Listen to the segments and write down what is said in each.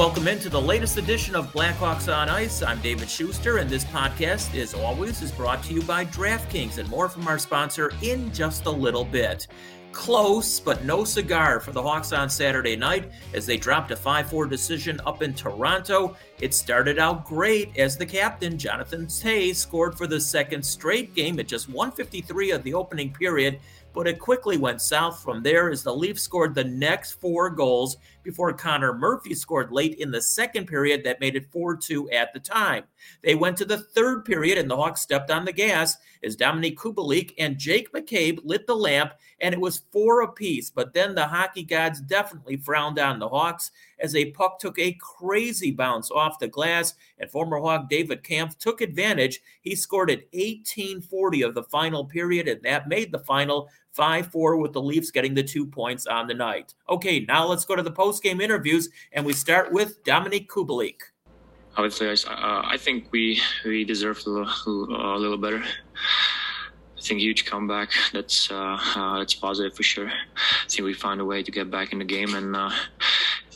welcome into the latest edition of Blackhawks on Ice. I'm David Schuster, and this podcast, as always, is brought to you by DraftKings and more from our sponsor in just a little bit. Close, but no cigar for the Hawks on Saturday night as they dropped a 5 4 decision up in Toronto. It started out great as the captain, Jonathan Toews, scored for the second straight game at just 153 of the opening period but it quickly went south from there as the Leafs scored the next four goals before Connor Murphy scored late in the second period that made it 4 2 at the time. They went to the third period and the Hawks stepped on the gas as Dominik Kubalik and Jake McCabe lit the lamp and it was four apiece. But then the hockey gods definitely frowned on the Hawks as a puck took a crazy bounce off the glass and former Hawk David Kampf took advantage. He scored at 1840 of the final period and that made the final 5 4 with the Leafs getting the two points on the night. Okay, now let's go to the post game interviews, and we start with Dominik Kubalik. Obviously, I, uh, I think we we deserve a little, a little better. I think huge comeback. That's uh, uh, that's positive for sure. I think we found a way to get back in the game, and uh,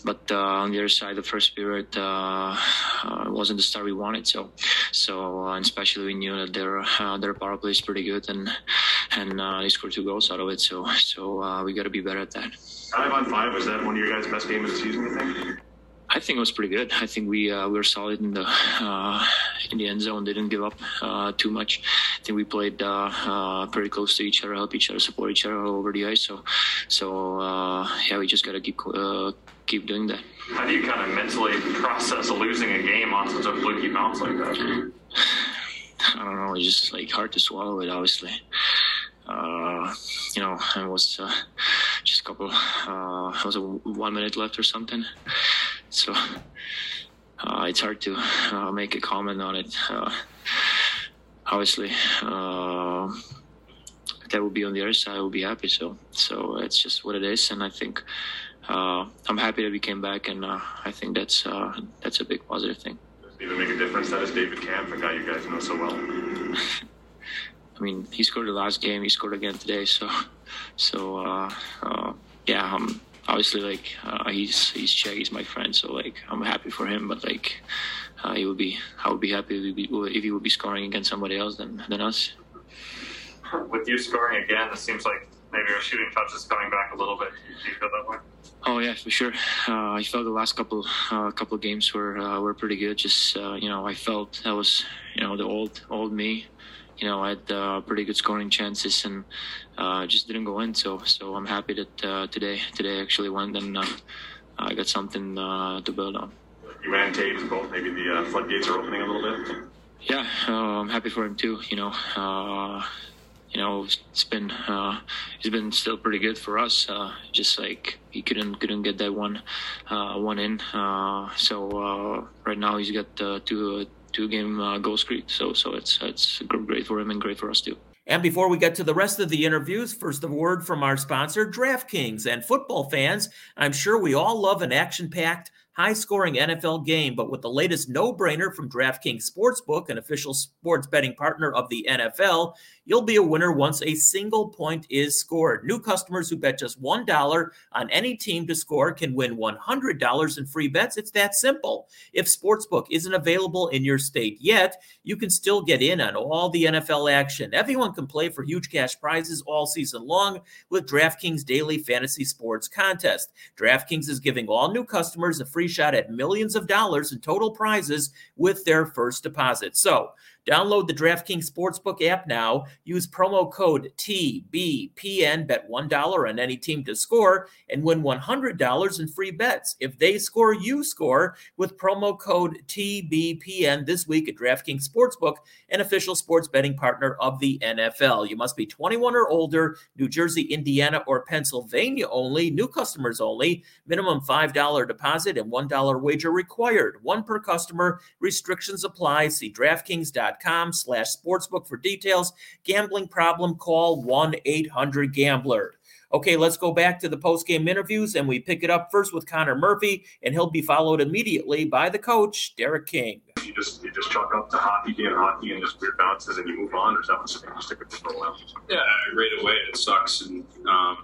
but uh, on the other side, the first period uh, uh, wasn't the start we wanted. So, so especially we knew that their their power play is pretty good, and and they scored two goals out of it. So, so we got to be better at that. Five on five was that one of your guys' best games of the season? You think? I think it was pretty good. I think we uh, we were solid in the uh, in the end zone. Didn't give up uh, too much. I think we played uh, uh, pretty close to each other, help each other, support each other all over the ice. So so uh, yeah, we just got to keep keep doing that. How do you kind of mentally process losing a game on such a fluky bounce like that? I don't know. It's just like hard to swallow it, obviously. you know, it was just a couple. it was a one minute left or something so uh, it's hard to uh, make a comment on it. Uh, obviously, uh, that would be on the other side. I would be happy. So, so it's just what it is, and I think uh, I'm happy that we came back, and uh, I think that's that's a big positive thing. Does it even make a difference that is David Kampf, a guy you guys know so well? I mean, he scored the last game. He scored again today. So, so yeah, I'm obviously like uh, he's he's Czech, he's my friend, so like I'm happy for him. But like uh, he would be, I would be happy if he, would be, if he would be scoring against somebody else than than us. With you scoring again, it seems like maybe your shooting touch is coming back a little bit. Do you feel that way? Oh yeah, for sure. Uh, I felt the last couple uh, couple games were uh, were pretty good. Just uh, you know, I felt that was you know the old old me you know, I had uh, pretty good scoring chances and uh, just didn't go in. So, so I'm happy that uh, today today actually went and uh, I got something uh, to build on. You and Toews both. Maybe the uh, floodgates are opening a little bit. Yeah, I'm happy for him too. You know, you know, it's been it's been still pretty good for us. just like he couldn't couldn't get that one one in. so right now he's got two two game uh, goal streak. So so it's it's great for him and great for us too. And before we get to the rest of the interviews, first a word from our sponsor, DraftKings. And football fans, I'm sure we all love an action packed high scoring NFL game, but with the latest no brainer from DraftKings Sportsbook, an official sports betting partner of the NFL, you'll be a winner once a single point is scored. New customers who bet just $1 on any team to score can win $100 in free bets. It's that simple. If Sportsbook isn't available in your state yet, you can still get in on all the NFL action. Everyone can play for huge cash prizes all season long with DraftKings Daily Fantasy Sports Contest. DraftKings is giving all new customers a free shot at millions of dollars in total prizes with their first deposit. So, Download the DraftKings Sportsbook app now. Use promo code TBPN. Bet $1 on any team to score and win $100 in free bets. If they score, you score with promo code TBPN this week at DraftKings Sportsbook, an official sports betting partner of the NFL. You must be 21 or older, New Jersey, Indiana, or Pennsylvania only, new customers only, minimum $5 deposit and $1 wager required. One per customer. Restrictions apply. See DraftKings.com com slash sportsbook for details. Gambling problem, call 1-800-GAMBLER. Okay, let's go back to the post-game interviews, and we pick it up first with Connor Murphy, and he'll be followed immediately by the coach, Derek King. You just you just chalk up to hockey being hockey and just weird bounces, and you move on, or is that what you stick with for a while? Yeah, right away it sucks, and um,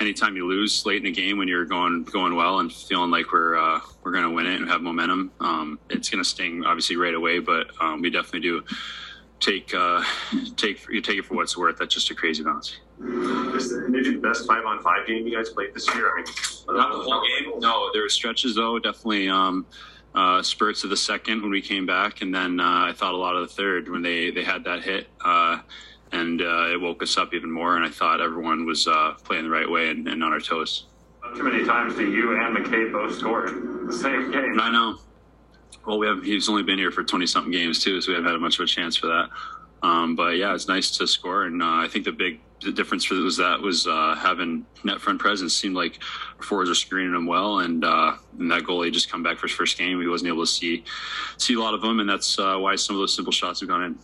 anytime you lose late in the game when you're going going well and feeling like we're uh, we're going to win it and have momentum, um, it's going to sting obviously right away. But um, we definitely do take uh, take you take it for what it's worth. That's just a crazy bounce. Maybe the best five on five game you guys played this year. I mean, not the whole game. No, there were stretches though. Definitely. Um, uh, spurts of the second when we came back, and then uh, I thought a lot of the third when they, they had that hit. Uh, and uh, it woke us up even more. And I thought everyone was uh, playing the right way and, and, on our toes. Not too many times do you and McCabe both score the same game. I know. Well, we have. He's only been here for twenty something games too, so we haven't had much of a chance for that. Um, but yeah, it's nice to score, and uh, I think the big the difference for was that was uh, having net front presence. Seemed like our forwards were screening them well, and, uh, and that goalie just come back for his first game. We wasn't able to see see a lot of them, and that's uh, why some of those simple shots have gone in.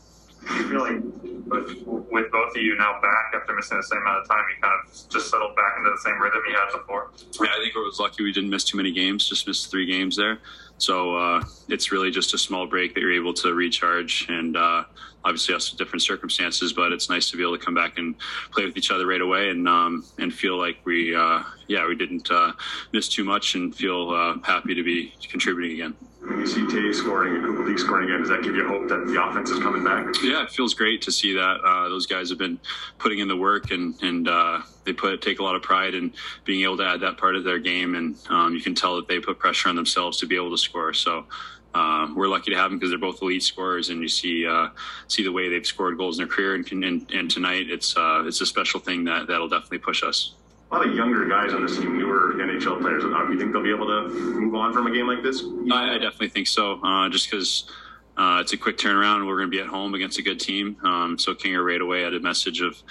Like with, with both of you now back after missing the same amount of time, you kind of just settled back into the same rhythm you had before? Yeah, I think it was lucky we didn't miss too many games, just missed three games there. So uh, it's really just a small break that you're able to recharge and uh, obviously us different circumstances, but it's nice to be able to come back and play with each other right away and um, and feel like we uh, yeah we didn't uh, miss too much and feel uh, happy to be contributing again. When you see Toews scoring and Kubalik scoring again, does that give you hope that the offense is coming back? Yeah, it feels great to see that. Uh, those guys have been putting in the work and and uh, they put take a lot of pride in being able to add that part of their game, and um, you can tell that they put pressure on themselves to be able to score. So. Uh, we're lucky to have them because they're both elite scorers, and you see uh, see the way they've scored goals in their career. And, and, and tonight, it's uh, it's a special thing that that'll definitely push us a lot of younger guys on this team, newer NHL players. Do you think they'll be able to move on from a game like this? I, I definitely think so. Uh, just because uh, it's a quick turnaround, we're going to be at home against a good team. Um, so Kinger right away had a message of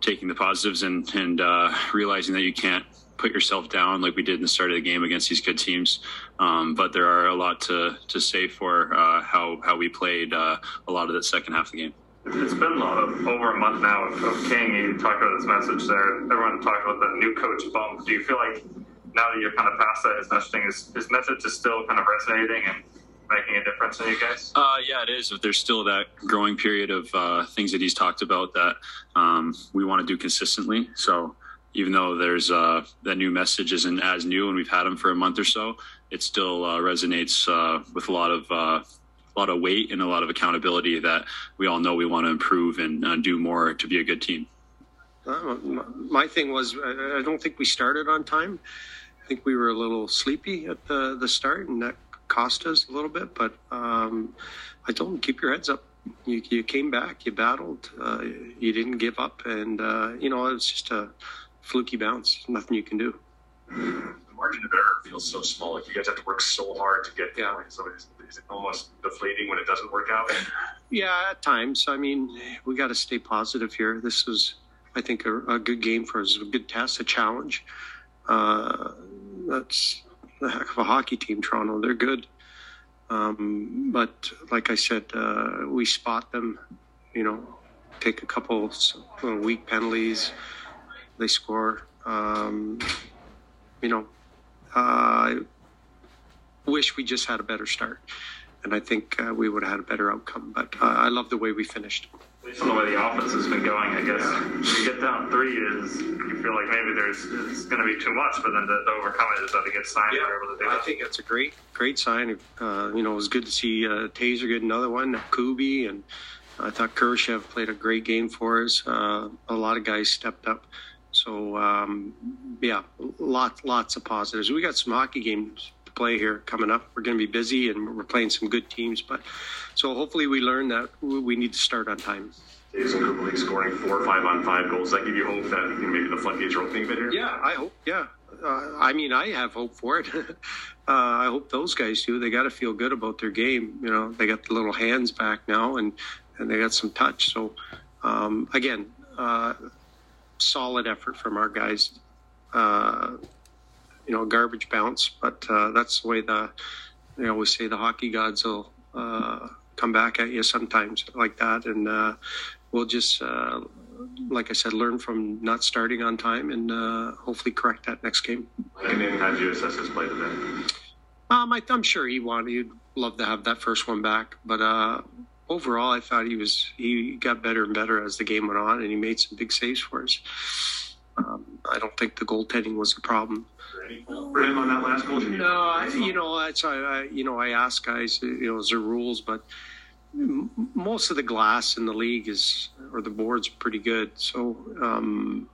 taking the positives and and uh, realizing that you can't put yourself down like we did in the start of the game against these good teams. Um, but there are a lot to to say for uh, how how we played uh, a lot of that second half of the game. It's been over a month now of, of King. You talked about this message there. Everyone talked about the new coach bump. Do you feel like now that you're kind of past that, his messaging is his message is still kind of resonating and making a difference in you guys? Uh, yeah, it is. But there's still that growing period of uh, things that he's talked about that um, we want to do consistently. So even though there's uh, that new message isn't as new and we've had them for a month or so, it still uh, resonates uh, with a lot of uh, a lot of weight and a lot of accountability that we all know we want to improve and uh, do more to be a good team. My thing was, I don't think we started on time. I think we were a little sleepy at the, the start, and that cost us a little bit. But um, I told them, keep your heads up. You, you came back, you battled, uh, you didn't give up, and you know it's just a fluky bounce. Nothing you can do The margin of error feels so small. Like you guys have to work so hard to get yeah. there. So is, is it almost deflating when it doesn't work out? Yeah, at times. I mean, we got to stay positive here. This was, I think, a, a, good game for us, a good test, a challenge. Uh, that's the heck of a hockey team, Toronto. They're good. Um, but like I said, uh, we spot them, you know, take a couple weak penalties, they score. Um, you know, uh, wish we just had a better start. And I think uh, we would have had a better outcome. But uh, I love the way we finished. Based on the way the offense has been going, I guess you get down three is you feel like maybe there's it's going to be too much for them to, to overcome it. Is that a good sign? Yeah, able to do I think that's a great great sign. Uh, you know, it was good to see uh, Tazer get another one, Kubi, and I thought Kurashev played a great game for us. Uh, a lot of guys stepped up. So um, yeah, lots lots of positives. We got some hockey games to play here coming up. We're going to be busy and we're playing some good teams. But so hopefully we learn that we need to start on time. Jason Kubalik scoring four or five on five goals. Does that give you hope that you know, maybe the floodgates are opening a bit here? Yeah, I hope. Yeah, uh, I mean, I have hope for it. uh, I hope those guys do. They got to feel good about their game. You know, they got the little hands back now, and and they got some touch. So um, again, uh, solid effort from our guys. Uh, you know, garbage bounce, but uh, that's the way the they always say the hockey gods will uh, come back at you sometimes like that, and uh, we'll just. Uh, like I said, learn from not starting on time and uh, hopefully correct that next game. And then how did you assess his play today? Um, I, am sure he wanted, he'd love to have that first one back, but uh, overall, I thought he was he got better and better as the game went on, and he made some big saves for us. Um, I don't think the goaltending was a problem. For him on that last goal, no, I, you know that's I, I you know I ask guys, you know, is there rules, but most of the glass in the league is or the board's pretty good. So um,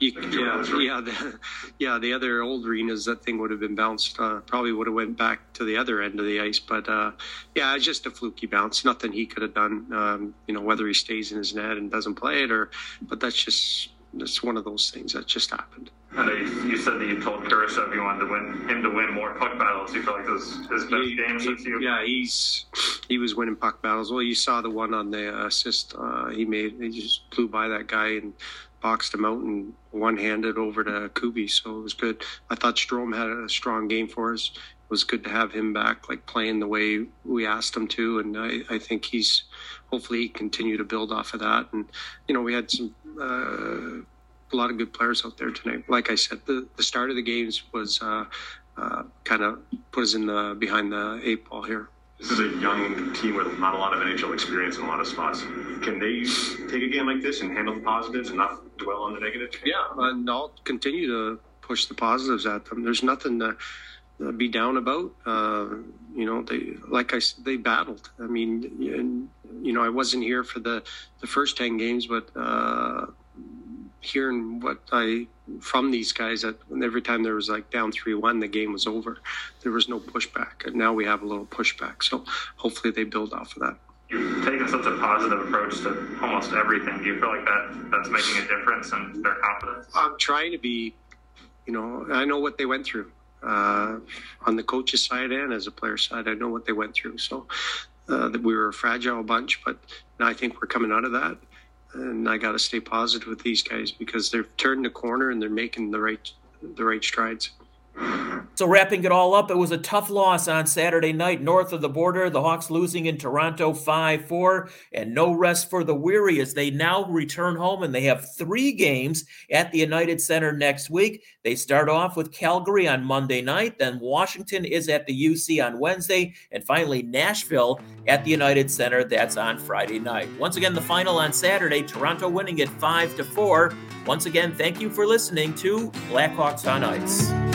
you, yeah, yeah, the, yeah. The other old arenas, that thing would have been bounced. Uh, probably would have went back to the other end of the ice. But uh, yeah, it's just a fluky bounce. Nothing he could have done. Um, you know, whether he stays in his net and doesn't play it, or but that's just that's one of those things that just happened. And you, you said that you told Kurashev you wanted to win him to win more puck battles. You feel like this his best he, game since you? Yeah, he's he was winning puck battles. Well, you saw the one on the assist uh, he made. He just blew by that guy and boxed him out and one-handed over to Kubi. So it was good. I thought Strome had a strong game for us. It was good to have him back, like playing the way we asked him to, and I, I think he's hopefully he continue to build off of that. And you know, we had some. Uh, a lot of good players out there tonight. Like I said, the, the start of the games was uh, uh, kind of put us in the behind the eight ball here. This is a young team with not a lot of NHL experience in a lot of spots. Can they take a game like this and handle the positives and not dwell on the negatives? Yeah, and I'll continue to push the positives at them. There's nothing to be down about. Uh, you know, they like I they battled. I mean, and, you know, I wasn't here for the the first ten games, but uh, hearing what I from these guys that every time there was like down three one, the game was over. There was no pushback, and now we have a little pushback. So hopefully they build off of that. You've taken such a positive approach to almost everything. Do you feel like that that's making a difference in their confidence? I'm trying to be, you know, I know what they went through uh, on the coach's side and as a player side. I know what they went through. So uh, that we were a fragile bunch, but I think we're coming out of that and I got to stay positive with these guys because they've turned the corner and they're making the right the right strides. So, wrapping it all up, it was a tough loss on Saturday night north of the border. The Hawks losing in Toronto 5 4, and no rest for the weary as they now return home and they have three games at the United Center next week. They start off with Calgary on Monday night, then Washington is at the UC on Wednesday, and finally Nashville at the United Center. That's on Friday night. Once again, the final on Saturday, Toronto winning it 5 4. Once again, thank you for listening to Blackhawks on Ice.